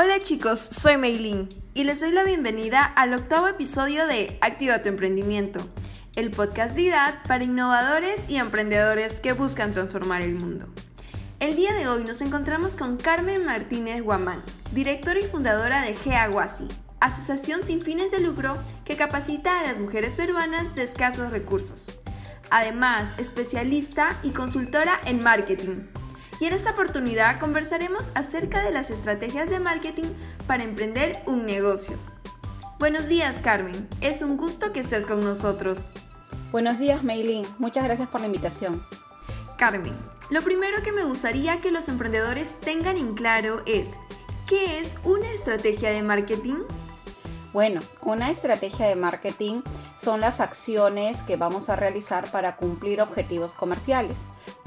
Hola chicos, soy Meilin y les doy la bienvenida al octavo episodio de Activa tu emprendimiento, el podcast de IDAD para innovadores y emprendedores que buscan transformar el mundo. El día de hoy nos encontramos con Carmen Martínez Guamán, directora y fundadora de GEAGUASI, asociación sin fines de lucro que capacita a las mujeres peruanas de escasos recursos. Además, especialista y consultora en marketing y en esta oportunidad conversaremos acerca de las estrategias de marketing para emprender un negocio. Buenos días Carmen, es un gusto que estés con nosotros. Buenos días Meilin, muchas gracias por la invitación. Carmen, lo primero que me gustaría que los emprendedores tengan en claro es, ¿qué es una estrategia de marketing? Bueno, una estrategia de marketing son las acciones que vamos a realizar para cumplir objetivos comerciales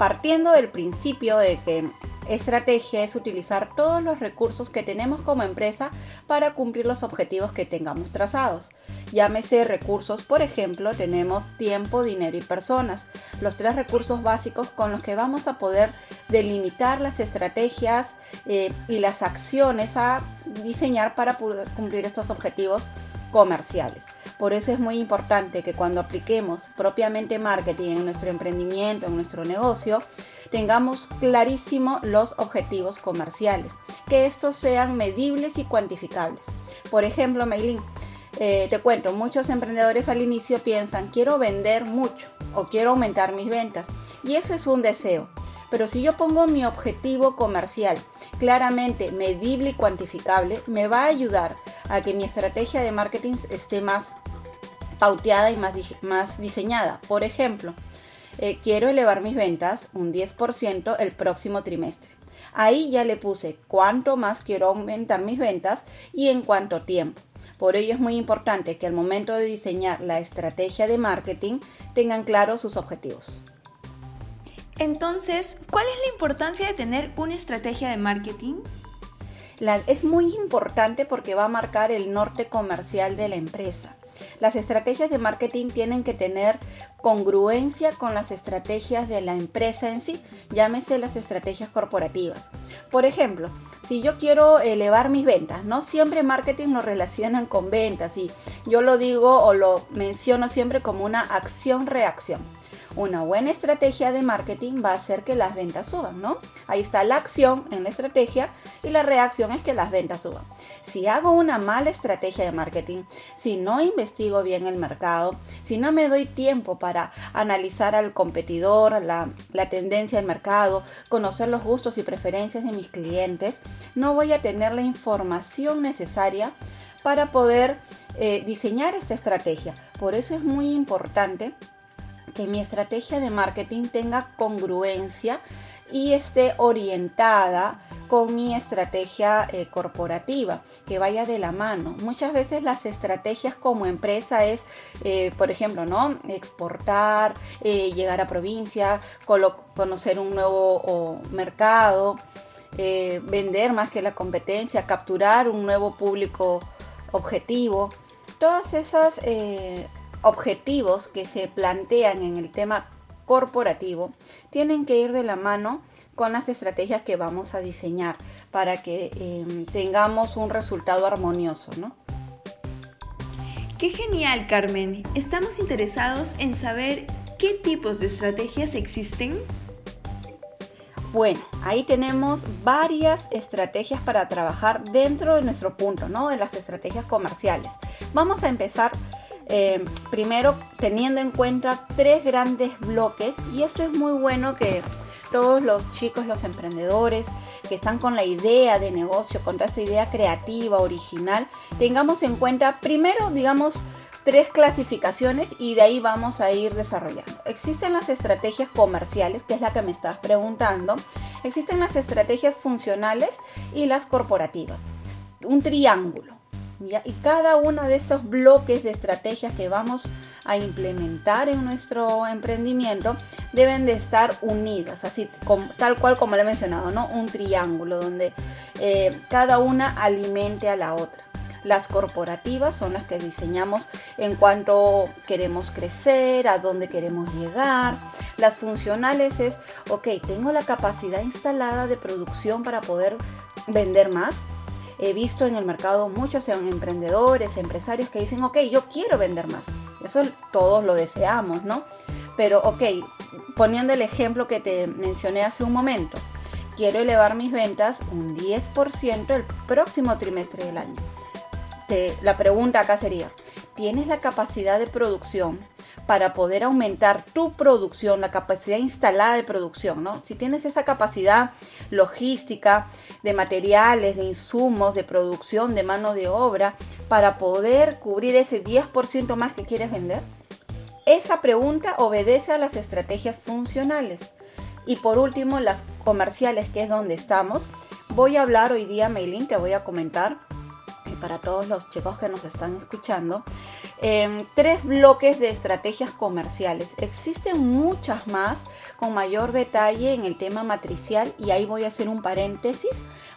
partiendo del principio de que estrategia es utilizar todos los recursos que tenemos como empresa para cumplir los objetivos que tengamos trazados. Llámese recursos, por ejemplo, tenemos tiempo, dinero y personas, los tres recursos básicos con los que vamos a poder delimitar las estrategias eh, y las acciones a diseñar para cumplir estos objetivos comerciales. Por eso es muy importante que cuando apliquemos propiamente marketing en nuestro emprendimiento, en nuestro negocio, tengamos clarísimo los objetivos comerciales, que estos sean medibles y cuantificables. Por ejemplo, Maylin, eh, te cuento, muchos emprendedores al inicio piensan, quiero vender mucho o quiero aumentar mis ventas. Y eso es un deseo. Pero si yo pongo mi objetivo comercial claramente medible y cuantificable, me va a ayudar a que mi estrategia de marketing esté más pauteada y más, más diseñada. Por ejemplo, eh, quiero elevar mis ventas un 10% el próximo trimestre. Ahí ya le puse cuánto más quiero aumentar mis ventas y en cuánto tiempo. Por ello es muy importante que al momento de diseñar la estrategia de marketing tengan claros sus objetivos. Entonces, ¿cuál es la importancia de tener una estrategia de marketing? es muy importante porque va a marcar el norte comercial de la empresa. Las estrategias de marketing tienen que tener congruencia con las estrategias de la empresa en sí, llámese las estrategias corporativas. Por ejemplo, si yo quiero elevar mis ventas, no siempre marketing lo relacionan con ventas y yo lo digo o lo menciono siempre como una acción-reacción. Una buena estrategia de marketing va a hacer que las ventas suban, ¿no? Ahí está la acción en la estrategia y la reacción es que las ventas suban. Si hago una mala estrategia de marketing, si no investigo bien el mercado, si no me doy tiempo para analizar al competidor, la, tendencia del mercado, conocer los gustos y preferencias de mis clientes, no voy a tener la información necesaria para poder eh, diseñar esta estrategia. Por eso es muy importante que mi estrategia de marketing tenga congruencia y esté orientada con mi estrategia eh, corporativa, que vaya de la mano. Muchas veces las estrategias como empresa es, eh, por ejemplo, ¿no? exportar, eh, llegar a provincia, conocer un nuevo mercado, vender más que la competencia, capturar un nuevo público objetivo. Todas esas objetivos que se plantean en el tema corporativo tienen que ir de la mano con las estrategias que vamos a diseñar para que em, tengamos un resultado armonioso, ¿no? Qué genial, Carmen. Estamos interesados en saber qué tipos de estrategias existen. Bueno, ahí tenemos varias estrategias para trabajar dentro de nuestro punto, ¿no? De las estrategias comerciales. Vamos a empezar eh, primero teniendo en cuenta tres grandes bloques y esto es muy bueno que todos los chicos, los emprendedores que están con la idea de negocio, con esta idea creativa, original, tengamos en cuenta primero, digamos, tres clasificaciones y de ahí vamos a ir desarrollando. Existen las estrategias comerciales, que es la que me estás preguntando. Existen las estrategias funcionales y las corporativas. Un triángulo. Y cada uno de estos bloques de estrategias que vamos a implementar en nuestro emprendimiento deben de estar unidas, así tal cual como le he mencionado, ¿no? Un triángulo donde eh, cada una alimente a la otra. Las corporativas son las que diseñamos en cuanto queremos crecer, a dónde queremos llegar. Las funcionales es, ok, tengo la capacidad instalada de producción para poder vender más he visto en el mercado muchos emprendedores, empresarios que dicen, ok, yo quiero vender más. Eso todos lo deseamos, ¿no? Pero, ok, poniendo el ejemplo que te mencioné hace un momento, quiero elevar mis ventas un 10% el próximo trimestre del año. la pregunta acá sería, ¿tienes la capacidad de producción para poder aumentar tu producción, la capacidad instalada de producción, ¿no? Si tienes esa capacidad logística de materiales, de insumos, de producción, de mano de obra, para poder cubrir ese 10% más que quieres vender, esa pregunta obedece a las estrategias funcionales. Y por último, las comerciales, que es donde estamos. Voy a hablar hoy día, Maylin, te voy a comentar, y para todos los chicos que nos están escuchando, em, tres bloques de estrategias comerciales. Existen muchas más con mayor detalle en el tema matricial y ahí voy a hacer un paréntesis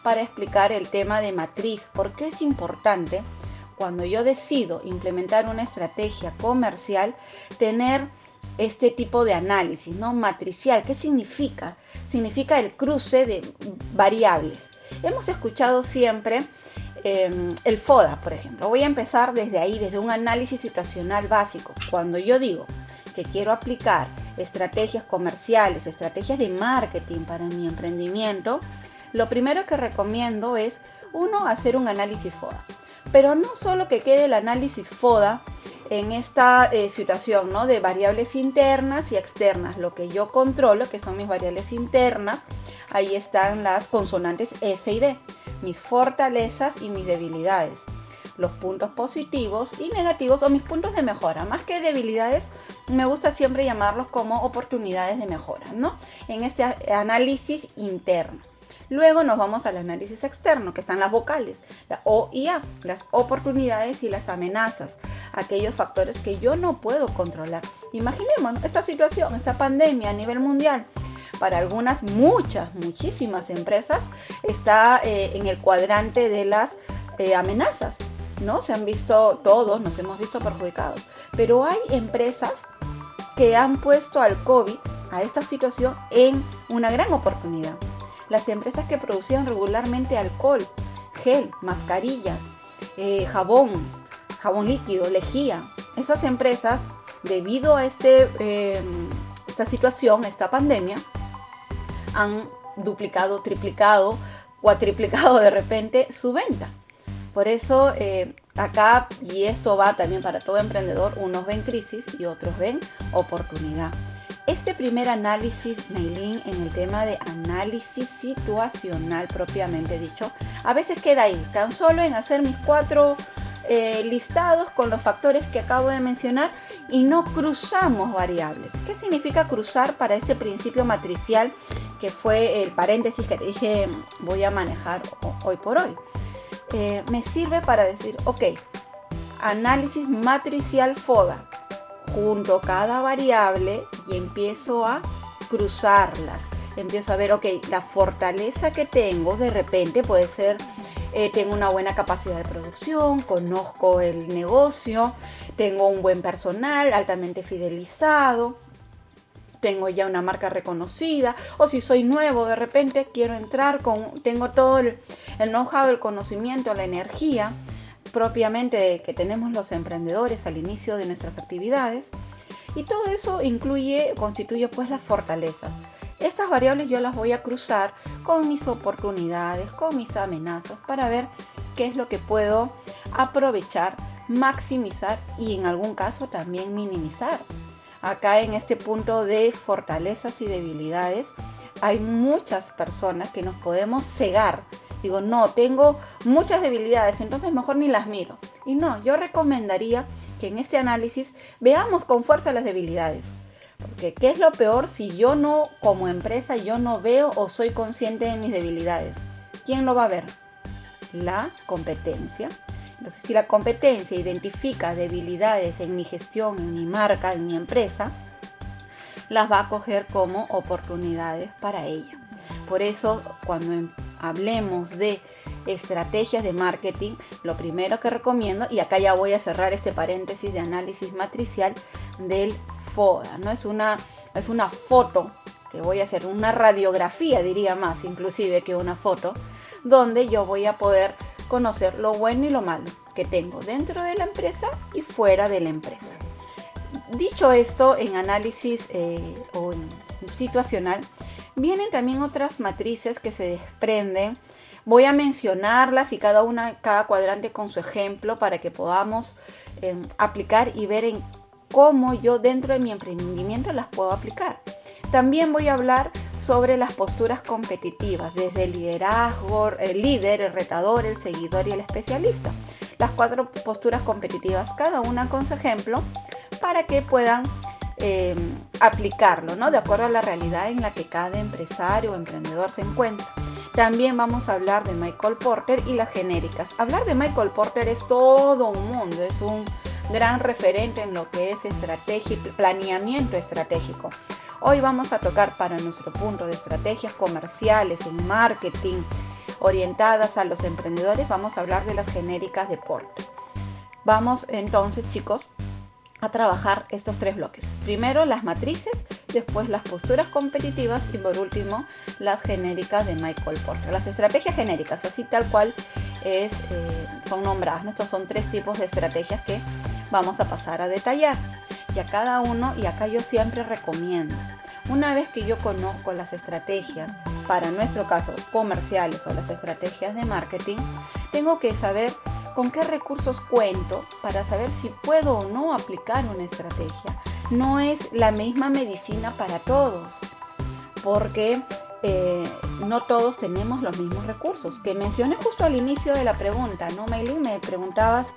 para explicar el tema de matriz, porque es importante cuando yo decido implementar una estrategia comercial, tener este tipo de análisis, ¿no? Matricial, ¿qué significa? Significa el cruce de variables. Hemos escuchado siempre em, el FODA, por ejemplo. Voy a empezar desde ahí, desde un análisis situacional básico. Cuando yo digo que quiero aplicar estrategias comerciales, estrategias de marketing para mi emprendimiento, lo primero que recomiendo es, uno, hacer un análisis FODA. Pero no solo que quede el análisis FODA en esta eh, situación ¿no? de variables internas y externas. Lo que yo controlo, que son mis variables internas, ahí están las consonantes F y D, mis fortalezas y mis debilidades. Los puntos positivos y negativos o mis puntos de mejora. Más que debilidades, me gusta siempre llamarlos como oportunidades de mejora, ¿no? En este análisis interno. Luego nos vamos al análisis externo, que están las vocales, la O y A, las oportunidades y las amenazas, aquellos factores que yo no puedo controlar. Imaginemos esta situación, esta pandemia a nivel mundial. Para algunas, muchas, muchísimas empresas está eh, en el cuadrante de las eh, amenazas. ¿no? Se han visto, todos nos hemos visto perjudicados. Pero hay empresas que han puesto al COVID, a esta situación, en una gran oportunidad las empresas que producían regularmente alcohol, gel, mascarillas, eh, jabón, jabón líquido, lejía. Esas empresas, debido a este, esta situación, esta pandemia, han duplicado, triplicado, cuatriplicado de repente su venta. Por eso eh, acá, y esto va también para todo emprendedor, unos ven crisis y otros ven oportunidad. Este primer análisis, Meilín, en el tema de análisis situacional propiamente dicho, a veces queda ahí, tan solo en hacer mis cuatro eh, listados con los factores que acabo de mencionar y no cruzamos variables. ¿Qué significa cruzar para este principio matricial que fue el paréntesis que dije voy a manejar hoy por hoy? Eh, me sirve para decir, ok, análisis matricial FODA junto cada variable y empiezo a cruzarlas. Empiezo a ver, ok, la fortaleza que tengo de repente puede ser, eh, tengo una buena capacidad de producción, conozco el negocio, tengo un buen personal altamente fidelizado, tengo ya una marca reconocida, o si soy nuevo, de repente quiero entrar con, tengo todo el, know-how, el conocimiento, la energía propiamente que tenemos los emprendedores al inicio de nuestras actividades. Y todo eso incluye, constituye pues las fortalezas. Estas variables yo las voy a cruzar con mis oportunidades, con mis amenazas para ver qué es lo que puedo aprovechar, maximizar y en algún caso también minimizar. Acá en este punto de fortalezas y debilidades hay muchas personas que nos podemos cegar digo, no, tengo muchas debilidades, entonces mejor ni las miro. Y no, yo recomendaría que en este análisis veamos con fuerza las debilidades. Porque ¿qué es lo peor si yo no, como empresa, yo no veo o soy consciente de mis debilidades? ¿Quién lo va a ver? La competencia. Entonces, si la competencia identifica debilidades en mi gestión, en mi marca, en mi empresa, las va a coger como oportunidades para ella. Por eso, cuando hablemos de estrategias de marketing, lo primero que recomiendo, y acá ya voy a cerrar este paréntesis de análisis matricial del FODA, ¿no? Es una, es una foto que voy a hacer, una radiografía diría más inclusive que una foto, donde yo voy a poder conocer lo bueno y lo malo que tengo dentro de la empresa y fuera de la empresa. Dicho esto, en análisis eh, o en situacional, vienen también otras matrices que se desprenden. Voy a mencionarlas y cada una, cada cuadrante con su ejemplo para que podamos em, aplicar y ver en cómo yo dentro de mi emprendimiento las puedo aplicar. También voy a hablar sobre las posturas competitivas, desde el liderazgo, el líder, el retador, el seguidor y el especialista. Las cuatro posturas competitivas, cada una con su ejemplo, para que puedan em, aplicarlo, ¿no? De acuerdo a la realidad en la que cada empresario o emprendedor se encuentra. También vamos a hablar de Michael Porter y las genéricas. Hablar de Michael Porter es todo un mundo, es un gran referente en lo que es estrategia planeamiento estratégico. Hoy vamos a tocar para nuestro punto de estrategias comerciales en marketing orientadas a los emprendedores, vamos a hablar de las genéricas de Porter. Vamos entonces chicos a trabajar estos tres bloques. Primero las matrices, después las posturas competitivas y por último las genéricas de Michael Porter. Las estrategias genéricas, así tal cual eh, son nombradas. Estos son tres tipos de estrategias que vamos a pasar a detallar. Y a cada uno, y acá yo siempre recomiendo una vez que yo conozco las estrategias, para nuestro caso comerciales o las estrategias de marketing, tengo que saber con qué recursos cuento para saber si puedo o no aplicar una estrategia. No es la misma medicina para todos, porque eh, no todos tenemos los mismos recursos. Que mencioné justo al inicio de la pregunta, ¿no, Maylin? Me preguntabas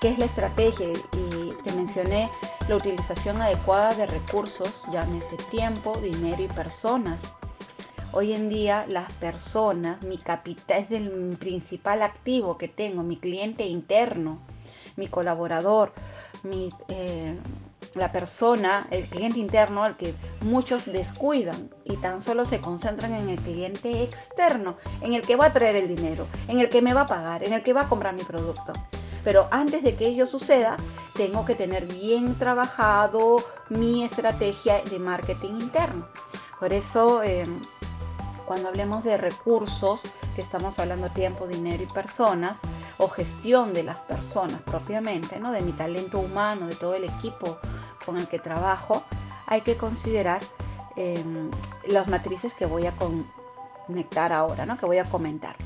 qué es la estrategia y te mencioné la utilización adecuada de recursos, llámese tiempo, dinero y personas. Hoy en día las personas, mi capital es el principal activo que tengo, mi cliente interno, mi colaborador, mi, eh, la persona, el cliente interno al que muchos descuidan y tan solo se concentran en el cliente externo, en el que va a traer el dinero, en el que me va a pagar, en el que va a comprar mi producto. Pero antes de que ello suceda, tengo que tener bien trabajado mi estrategia de marketing interno. Por eso, em, cuando hablemos de recursos, que estamos hablando tiempo, dinero y personas, o gestión de las personas propiamente, ¿no? de mi talento humano, de todo el equipo con el que trabajo, hay que considerar em, las matrices que voy a conectar ahora, ¿no? que voy a comentar.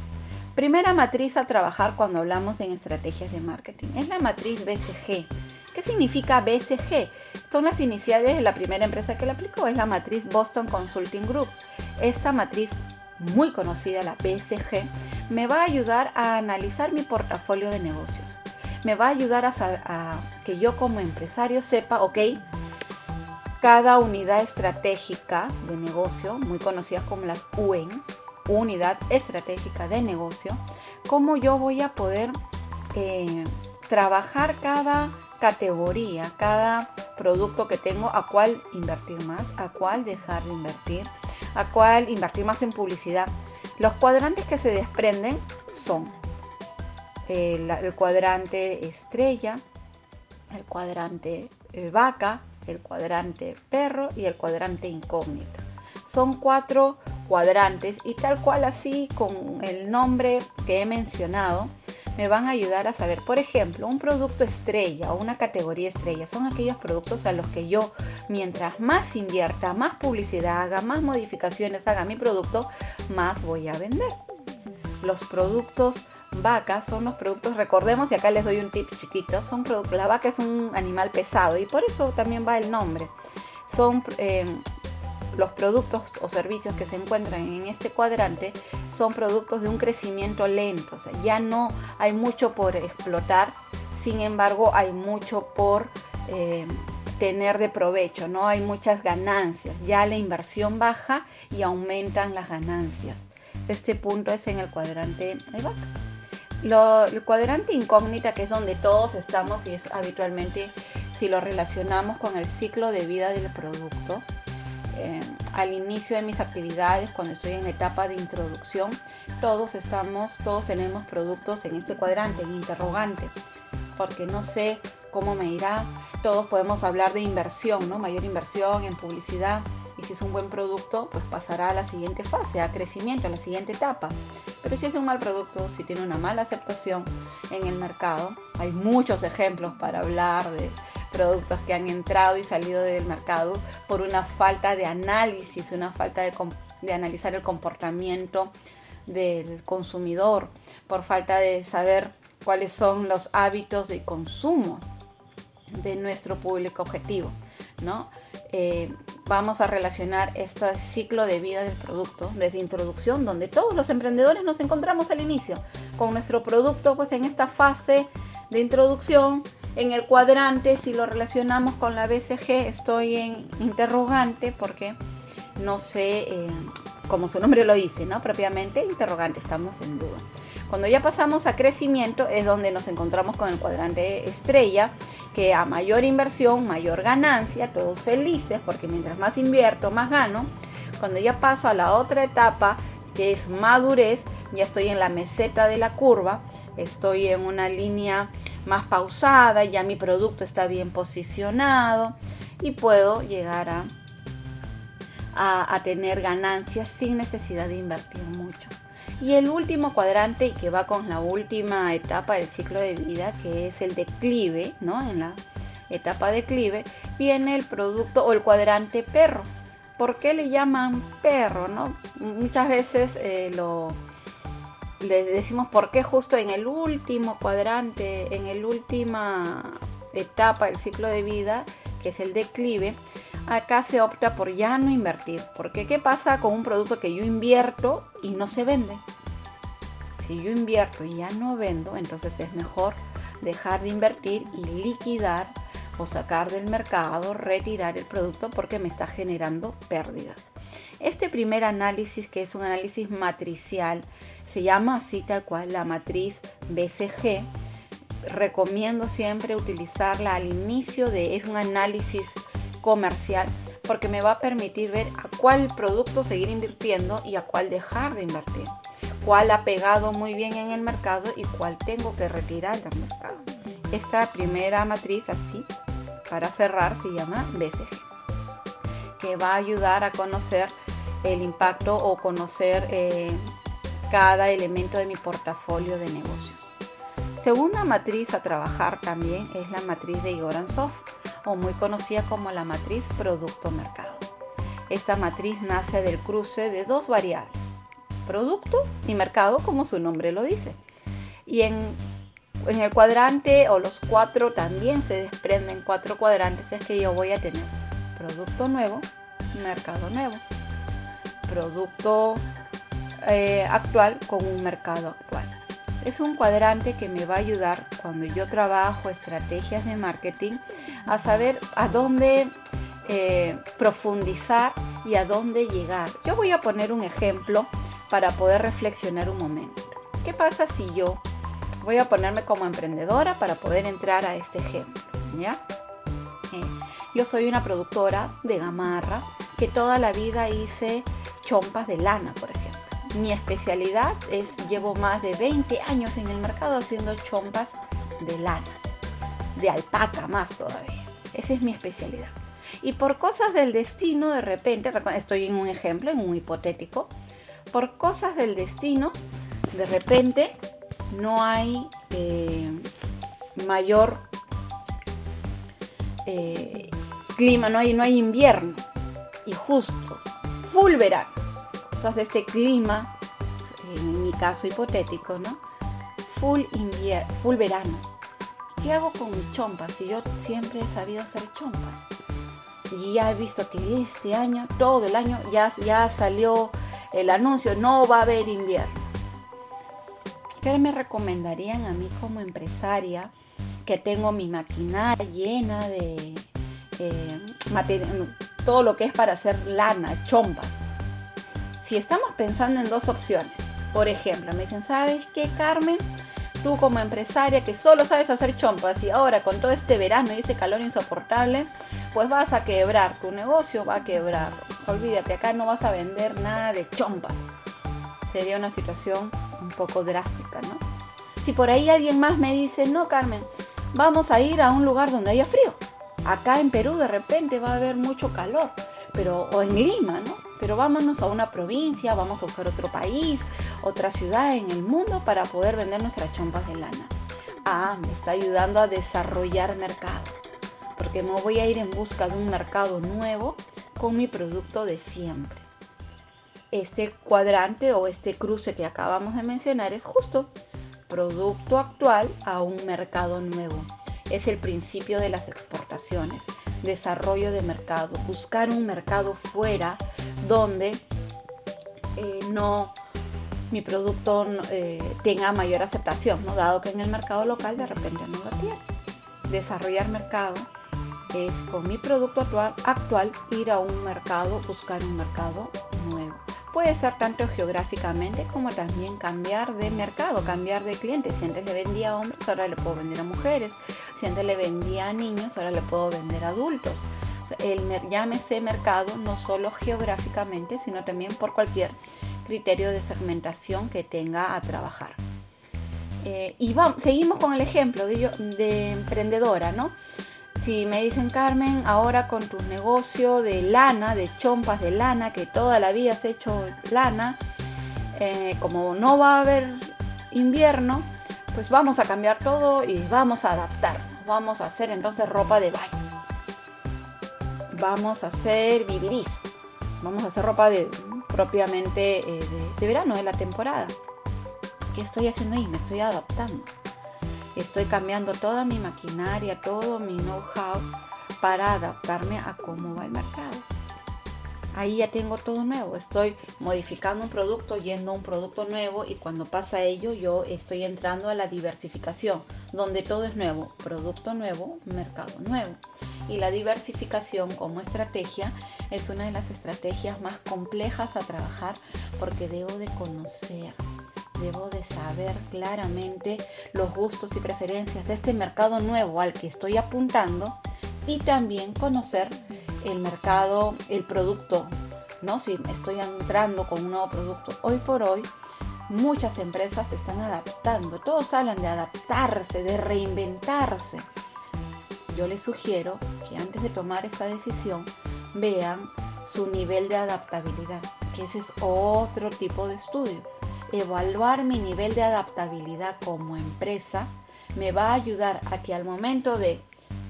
Primera matriz a trabajar cuando hablamos en estrategias de marketing es la matriz BCG. ¿Qué significa BCG? Son las iniciales de la primera empresa que la aplicó, es la matriz Boston Consulting Group. Esta matriz muy conocida, la BCG, me va a ayudar a analizar mi portafolio de negocios. Me va a ayudar a, que yo como empresario sepa, ok, cada unidad estratégica de negocio, muy conocida como las UN, unidad estratégica de negocio, cómo yo voy a poder eh, trabajar cada categoría, cada producto que tengo, a cuál invertir más, a cuál dejar de invertir, a cuál invertir más en publicidad. Los cuadrantes que se desprenden son el, cuadrante estrella, el cuadrante eh, vaca, el cuadrante perro y el cuadrante incógnito. Son cuatro cuadrantes y tal cual así con el nombre que he mencionado me van a ayudar a saber, por ejemplo, un producto estrella o una categoría estrella son aquellos productos a los que yo mientras más invierta, más publicidad haga, más modificaciones haga mi producto, más voy a vender. Los productos vaca son los productos, recordemos y acá les doy un tip chiquito, son la vaca es un animal pesado y por eso también va el nombre. Son eh, los productos o servicios que se encuentran en este cuadrante son productos de un crecimiento lento, o sea, ya no hay mucho por explotar, sin embargo hay mucho por eh, tener de provecho, no hay muchas ganancias, ya la inversión baja y aumentan las ganancias. Este punto es en el cuadrante de vaca. el cuadrante incógnita, que es donde todos estamos y es habitualmente si lo relacionamos con el ciclo de vida del producto, eh, al inicio de mis actividades, cuando estoy en la etapa de introducción, todos estamos, todos tenemos productos en este cuadrante, en interrogante, porque no sé cómo me irá. Todos podemos hablar de inversión, ¿no? Mayor inversión en publicidad. Y si es un buen producto, pues pasará a la siguiente fase, a crecimiento, a la siguiente etapa. Pero si es un mal producto, si tiene una mala aceptación en el mercado, hay muchos ejemplos para hablar de productos que han entrado y salido del mercado por una falta de análisis, una falta de, de analizar el comportamiento del consumidor, por falta de saber cuáles son los hábitos de consumo de nuestro público objetivo, ¿no? Eh, vamos a relacionar este ciclo de vida del producto desde introducción, donde todos los emprendedores nos encontramos al inicio con nuestro producto, pues en esta fase de introducción, en el cuadrante, si lo relacionamos con la BCG, estoy en interrogante porque no sé, eh, como su nombre lo dice, ¿no? Propiamente interrogante, estamos en duda. Cuando ya pasamos a crecimiento es donde nos encontramos con el cuadrante estrella, que a mayor inversión, mayor ganancia, todos felices, porque mientras más invierto, más gano. Cuando ya paso a la otra etapa, que es madurez, ya estoy en la meseta de la curva, estoy en una línea más pausada, ya mi producto está bien posicionado y puedo llegar a, a, tener ganancias sin necesidad de invertir mucho. Y el último cuadrante, que va con la última etapa del ciclo de vida, que es el declive, ¿no? En la etapa declive, viene el producto o el cuadrante perro. ¿Por qué le llaman perro? ¿no? Muchas veces eh, lo, le decimos por qué justo en el último cuadrante, en la última etapa del ciclo de vida, que es el declive, acá se opta por ya no invertir. Porque ¿qué pasa con un producto que yo invierto y no se vende? Si yo invierto y ya no vendo, entonces es mejor dejar de invertir y liquidar o sacar del mercado, retirar el producto porque me está generando pérdidas. Este primer análisis, que es un análisis matricial, se llama así tal cual la matriz BCG. Recomiendo siempre utilizarla al inicio de es un análisis comercial porque me va a permitir ver a cuál producto seguir invirtiendo y a cuál dejar de invertir, cuál ha pegado muy bien en el mercado y cuál tengo que retirar del mercado. Esta primera matriz así, para cerrar, se llama BCG, que va a ayudar a conocer el impacto o conocer eh, cada elemento de mi portafolio de negocios. Segunda matriz a trabajar también es la matriz de Igor Ansoff o muy conocida como la matriz producto-mercado. Esta matriz nace del cruce de dos variables, producto y mercado como su nombre lo dice. Y en, en el cuadrante o los cuatro también se desprenden cuatro cuadrantes, es que yo voy a tener producto nuevo, mercado nuevo, producto eh, actual con un mercado actual. Es un cuadrante que me va a ayudar cuando yo trabajo estrategias de marketing a saber a dónde eh, profundizar y a dónde llegar. Yo voy a poner un ejemplo para poder reflexionar un momento. ¿Qué pasa si yo voy a ponerme como emprendedora para poder entrar a este ejemplo? ¿ya? Eh, yo soy una productora de gamarra que toda la vida hice chompas de lana, por ejemplo. Mi especialidad es, llevo más de 20 años en el mercado haciendo chompas de lana, de alpaca más todavía. Esa es mi especialidad. Y por cosas del destino, de repente, estoy en un ejemplo, en un hipotético, por cosas del destino, de repente no hay eh, mayor eh, clima, no hay, no hay invierno. Y justo, full verano de este clima, en mi caso hipotético, ¿no? Full, invierno, full verano. ¿Qué hago con mis chompas? Si yo siempre he sabido hacer chompas. Y ya he visto que este año, todo el año, ya, ya salió el anuncio, no va a haber invierno. ¿Qué me recomendarían a mí como empresaria que tengo mi maquinaria llena de eh, todo lo que es para hacer lana, chompas? Si estamos pensando en dos opciones, por ejemplo, me dicen, ¿sabes qué, Carmen? Tú como empresaria que solo sabes hacer chompas y ahora con todo este verano y ese calor insoportable, pues vas a quebrar, tu negocio va a quebrar. Olvídate, acá no vas a vender nada de chompas. Sería una situación un poco drástica, ¿no? Si por ahí alguien más me dice, no, Carmen, vamos a ir a un lugar donde haya frío. Acá en Perú de repente va a haber mucho calor, pero o en Lima, ¿no? Pero vámonos a una provincia, vamos a buscar otro país, otra ciudad en el mundo para poder vender nuestras chompas de lana. Ah, me está ayudando a desarrollar mercado, porque me voy a ir en busca de un mercado nuevo con mi producto de siempre. Este cuadrante o este cruce que acabamos de mencionar es justo producto actual a un mercado nuevo. Es el principio de las exportaciones, desarrollo de mercado, buscar un mercado fuera donde eh, no mi producto eh, tenga mayor aceptación, dado que en el mercado local de repente no lo tiene. Desarrollar mercado es con mi producto actual, actual ir a un mercado, buscar un mercado nuevo. Puede ser tanto geográficamente como también cambiar de mercado, cambiar de cliente. Si antes le vendía a hombres, ahora le puedo vender a mujeres. Si antes le vendía a niños, ahora le puedo vender a adultos. El llámese mercado no solo geográficamente, sino también por cualquier criterio de segmentación que tenga a trabajar. Eh, y vamos, seguimos con el ejemplo de, de emprendedora, ¿no? Si me dicen, Carmen, ahora con tu negocio de lana, de chompas de lana, que toda la vida has hecho lana, eh, como no va a haber invierno, pues vamos a cambiar todo y vamos a adaptar. Vamos a hacer entonces ropa de baño. Vamos a hacer vivirís. Vamos a hacer ropa de propiamente eh, de verano, de la temporada. ¿Qué estoy haciendo ahí? Me estoy adaptando. Estoy cambiando toda mi maquinaria, todo mi know-how para adaptarme a cómo va el mercado. Ahí ya tengo todo nuevo. Estoy modificando un producto, yendo a un producto nuevo y cuando pasa ello yo estoy entrando a la diversificación, donde todo es nuevo, producto nuevo, mercado nuevo. Y la diversificación como estrategia es una de las estrategias más complejas a trabajar porque debo de conocer debo de saber claramente los gustos y preferencias de este mercado nuevo al que estoy apuntando y también conocer el mercado, el producto, ¿no? Si estoy entrando con un nuevo producto hoy por hoy, muchas empresas están adaptando, todos hablan de adaptarse, de reinventarse. Yo les sugiero que antes de tomar esta decisión vean su nivel de adaptabilidad, que ese es otro tipo de estudio evaluar mi nivel de adaptabilidad como empresa me va a ayudar a que al momento de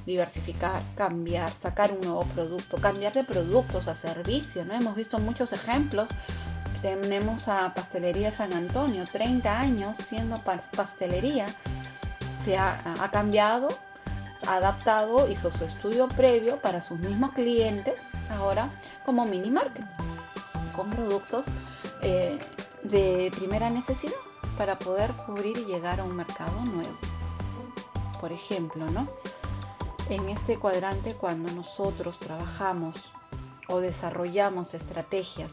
diversificar, cambiar, sacar un nuevo producto, cambiar de productos a servicio, ¿no? Hemos visto muchos ejemplos. Tenemos a Pastelería San Antonio, 30 años siendo pastelería. Se ha, cambiado, adaptado, hizo su estudio previo para sus mismos clientes, ahora como mini market, con productos eh, de primera necesidad para poder cubrir y llegar a un mercado nuevo. Por ejemplo, ¿no? En este cuadrante, cuando nosotros trabajamos o desarrollamos estrategias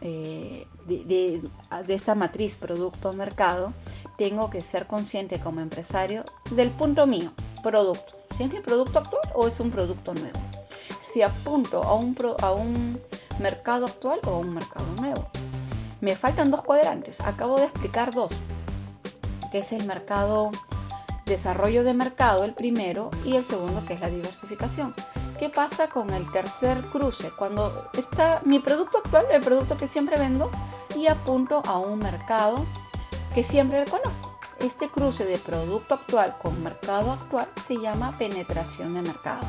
eh, de, esta matriz producto-mercado, tengo que ser consciente como empresario del punto mío, producto. Si es mi producto actual o es un producto nuevo. Si apunto a un, a un mercado actual o a un mercado nuevo. Me faltan dos cuadrantes, acabo de explicar dos, que es el mercado, desarrollo de mercado, el primero, y el segundo, que es la diversificación. ¿Qué pasa con el tercer cruce? Cuando está mi producto actual, el producto que siempre vendo, y apunto a un mercado que siempre conozco. Este cruce de producto actual con mercado actual se llama penetración de mercado.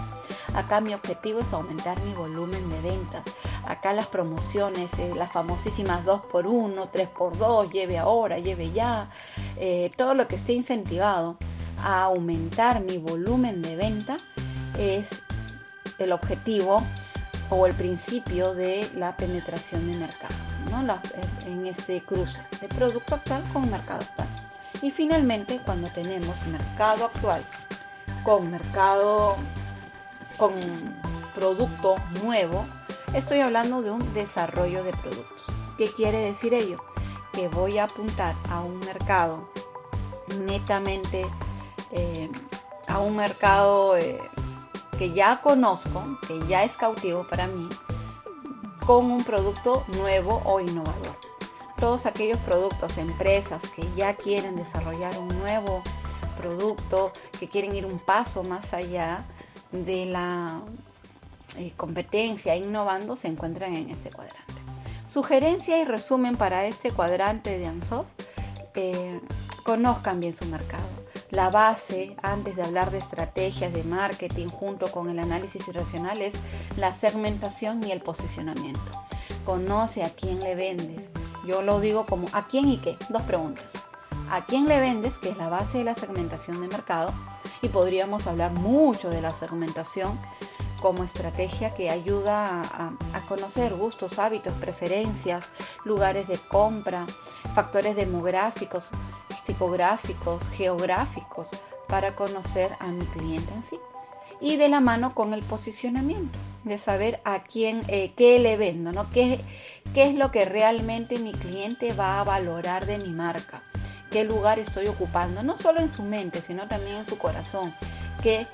Acá mi objetivo es aumentar mi volumen de ventas. Acá las promociones, eh, las famosísimas 2x1, 3x2, lleve ahora, lleve ya, eh, todo lo que esté incentivado a aumentar mi volumen de venta es el objetivo o el principio de la penetración de mercado, ¿no? en este cruce de producto actual con mercado actual. Y finalmente, cuando tenemos mercado actual con mercado con producto nuevo, estoy hablando de un desarrollo de productos. ¿Qué quiere decir ello? Que voy a apuntar a un mercado netamente, eh, a un mercado eh, que ya conozco, que ya es cautivo para mí, con un producto nuevo o innovador. Todos aquellos productos, empresas que ya quieren desarrollar un nuevo producto, que quieren ir un paso más allá, de la eh, competencia innovando se encuentran en este cuadrante. Sugerencia y resumen para este cuadrante de Ansoft. Eh, conozcan bien su mercado. La base, antes de hablar de estrategias de marketing junto con el análisis irracional, es la segmentación y el posicionamiento. Conoce a quién le vendes. Yo lo digo como ¿a quién y qué? Dos preguntas. ¿A quién le vendes? Que es la base de la segmentación de mercado. Y podríamos hablar mucho de la segmentación como estrategia que ayuda a, conocer gustos, hábitos, preferencias, lugares de compra, factores demográficos, psicográficos, geográficos, para conocer a mi cliente en sí. Y de la mano con el posicionamiento, de saber a quién, eh, qué le vendo, ¿no? ¿Qué, qué es lo que realmente mi cliente va a valorar de mi marca, qué lugar estoy ocupando, no solo en su mente, sino también en su corazón, qué,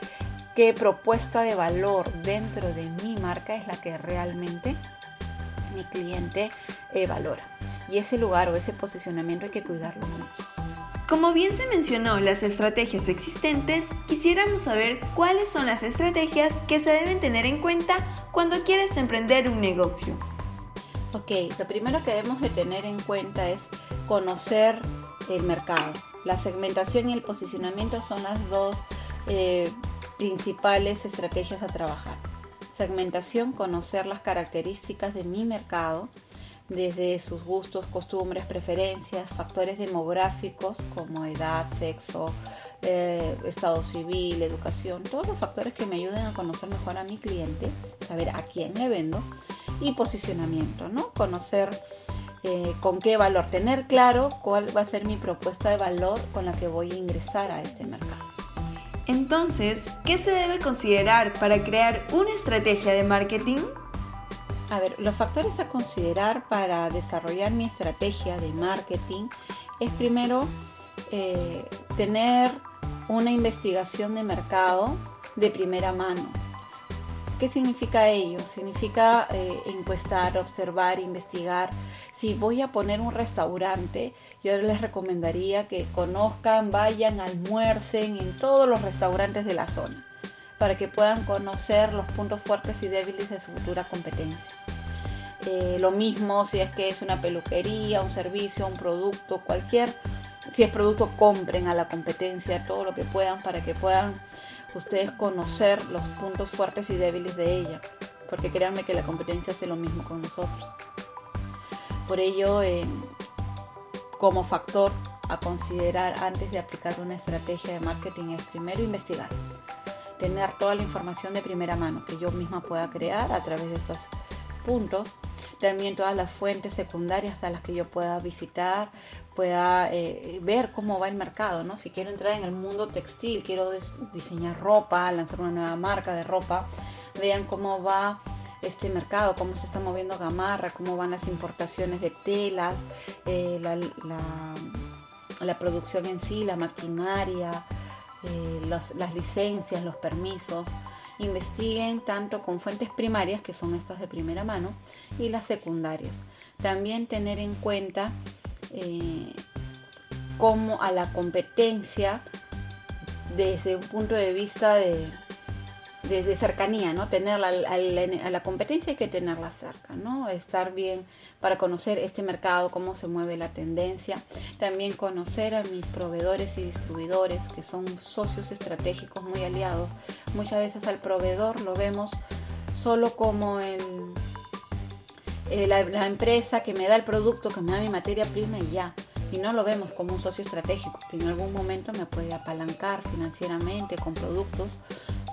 qué propuesta de valor dentro de mi marca es la que realmente mi cliente eh, valora. Y ese lugar o ese posicionamiento hay que cuidarlo mucho. Como bien se mencionó las estrategias existentes, quisiéramos saber cuáles son las estrategias que se deben tener en cuenta cuando quieres emprender un negocio. Ok, lo primero que debemos de tener en cuenta es conocer el mercado. La segmentación y el posicionamiento son las dos eh, principales estrategias a trabajar. Segmentación, conocer las características de mi mercado desde sus gustos, costumbres, preferencias, factores demográficos como edad, sexo, eh, estado civil, educación, todos los factores que me ayuden a conocer mejor a mi cliente, saber a quién le vendo y posicionamiento, ¿no? Conocer eh, con qué valor, tener claro cuál va a ser mi propuesta de valor con la que voy a ingresar a este mercado. Entonces, ¿qué se debe considerar para crear una estrategia de marketing? A ver, los factores a considerar para desarrollar mi estrategia de marketing es primero eh, tener una investigación de mercado de primera mano. ¿Qué significa ello? Significa eh, encuestar, observar, investigar. Si voy a poner un restaurante, yo les recomendaría que conozcan, vayan, almuercen en todos los restaurantes de la zona para que puedan conocer los puntos fuertes y débiles de su futura competencia. Eh, lo mismo si es que es una peluquería, un servicio, un producto, cualquier, si es producto, compren a la competencia todo lo que puedan para que puedan ustedes conocer los puntos fuertes y débiles de ella, porque créanme que la competencia hace lo mismo con nosotros. Por ello, eh, como factor a considerar antes de aplicar una estrategia de marketing es primero investigar tener toda la información de primera mano que yo misma pueda crear a través de estos puntos. También todas las fuentes secundarias a las que yo pueda visitar, pueda eh, ver cómo va el mercado, ¿no? Si quiero entrar en el mundo textil, quiero diseñar ropa, lanzar una nueva marca de ropa, vean cómo va este mercado, cómo se está moviendo Gamarra, cómo van las importaciones de telas, eh, la, producción en sí, la maquinaria, eh, las licencias, los permisos. Investiguen tanto con fuentes primarias, que son estas de primera mano, y las secundarias. También tener en cuenta eh, cómo a la competencia desde un punto de vista de, cercanía, ¿no? Tenerla a la, competencia hay que tenerla cerca, ¿no? Estar bien para conocer este mercado, cómo se mueve la tendencia. También conocer a mis proveedores y distribuidores, que son socios estratégicos muy aliados. Muchas veces al proveedor lo vemos solo como el, eh, la, empresa que me da el producto, que me da mi materia prima y ya y no lo vemos como un socio estratégico que en algún momento me puede apalancar financieramente con productos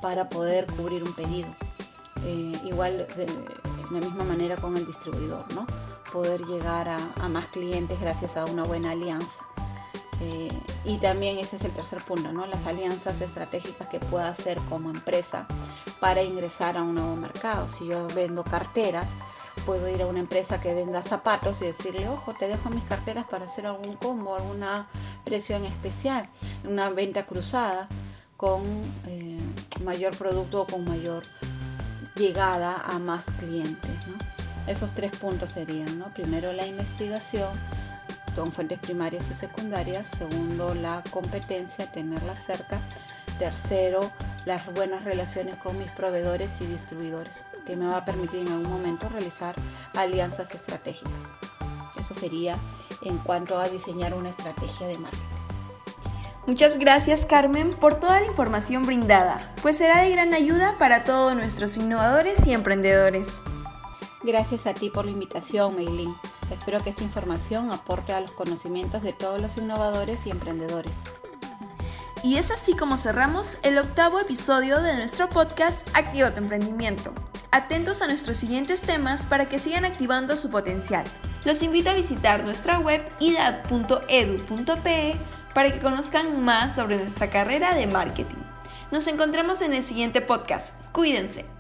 para poder cubrir un pedido. Eh, igual de, la misma manera con el distribuidor, ¿no? Poder llegar a, más clientes gracias a una buena alianza. Eh, y también ese es el tercer punto, ¿no? Las alianzas estratégicas que pueda hacer como empresa para ingresar a un nuevo mercado. Si yo vendo carteras, puedo ir a una empresa que venda zapatos y decirle, ojo, te dejo mis carteras para hacer algún combo, alguna presión especial, una venta cruzada con eh, mayor producto o con mayor llegada a más clientes. Esos tres puntos serían, ¿no? primero la investigación con fuentes primarias y secundarias, segundo la competencia, tenerla cerca, tercero las buenas relaciones con mis proveedores y distribuidores, que me va a permitir en algún momento realizar alianzas estratégicas. Eso sería en cuanto a diseñar una estrategia de marketing. Muchas gracias Carmen por toda la información brindada, pues será de gran ayuda para todos nuestros innovadores y emprendedores. Gracias a ti por la invitación, Meilín. Espero que esta información aporte a los conocimientos de todos los innovadores y emprendedores. Y es así como cerramos el octavo episodio de nuestro podcast Activa tu emprendimiento. Atentos a nuestros siguientes temas para que sigan activando su potencial. Los invito a visitar nuestra web idad.edu.pe para que conozcan más sobre nuestra carrera de marketing. Nos encontramos en el siguiente podcast. Cuídense.